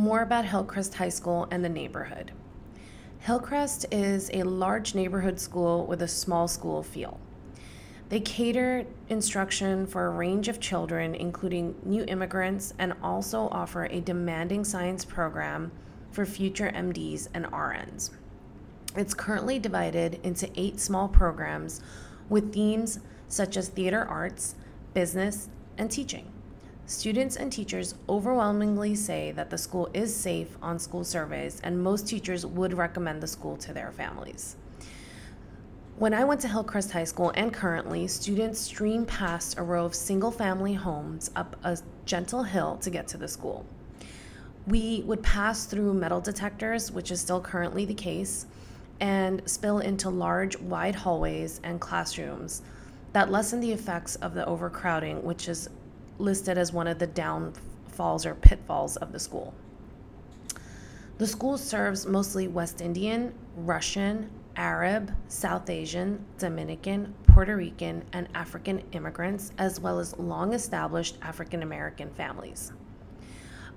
more about Hillcrest High School and the neighborhood. Hillcrest is a large neighborhood school with a small school feel. They cater instruction for a range of children, including new immigrants, and also offer a demanding science program for future MDs and RNs. It's currently divided into eight small programs with themes such as theater arts, business, and teaching. Students and teachers overwhelmingly say that the school is safe on school surveys, and most teachers would recommend the school to their families. When I went to Hillcrest High School and currently, students stream past a row of single family homes up a gentle hill to get to the school. We would pass through metal detectors, which is still currently the case, and spill into large, wide hallways and classrooms that lessen the effects of the overcrowding, which is listed as one of the downfalls or pitfalls of the school. The school serves mostly West Indian, Russian, Arab, South Asian, Dominican, Puerto Rican, and African immigrants, as well as long established African American families.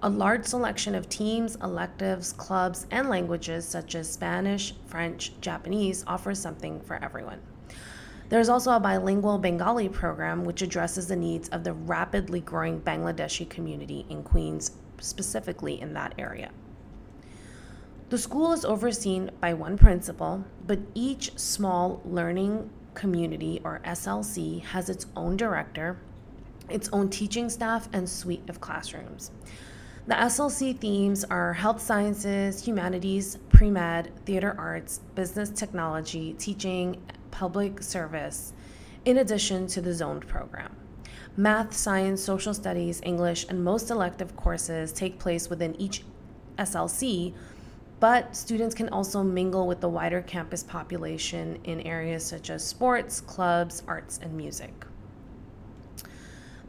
A large selection of teams, electives, clubs, and languages such as Spanish, French, Japanese offers something for everyone. There's also a bilingual Bengali program which addresses the needs of the rapidly growing Bangladeshi community in Queens, specifically in that area. The school is overseen by one principal, but each small learning community or SLC has its own director, its own teaching staff, and suite of classrooms. The SLC themes are health sciences, humanities, pre med, theater arts, business technology, teaching, public service, in addition to the zoned program. Math, science, social studies, English, and most elective courses take place within each SLC, but students can also mingle with the wider campus population in areas such as sports, clubs, arts, and music.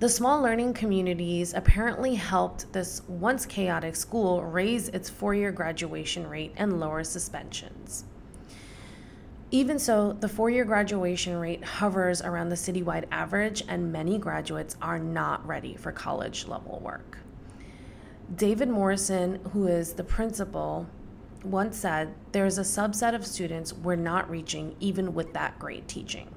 The small learning communities apparently helped this once chaotic school raise its four year graduation rate and lower suspensions. Even so, the four year graduation rate hovers around the citywide average, and many graduates are not ready for college level work. David Morrison, who is the principal, once said, There is a subset of students we're not reaching even with that great teaching.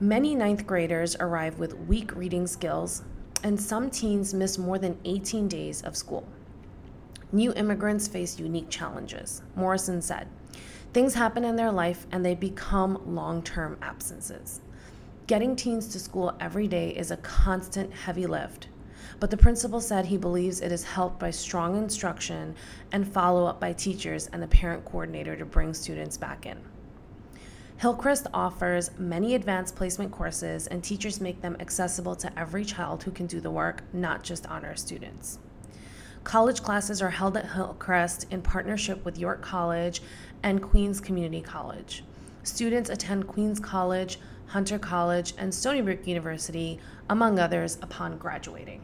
Many ninth graders arrive with weak reading skills, and some teens miss more than 18 days of school. New immigrants face unique challenges, Morrison said. Things happen in their life and they become long term absences. Getting teens to school every day is a constant heavy lift, but the principal said he believes it is helped by strong instruction and follow up by teachers and the parent coordinator to bring students back in. Hillcrest offers many advanced placement courses, and teachers make them accessible to every child who can do the work, not just honor students. College classes are held at Hillcrest in partnership with York College and Queens Community College. Students attend Queens College, Hunter College, and Stony Brook University, among others, upon graduating.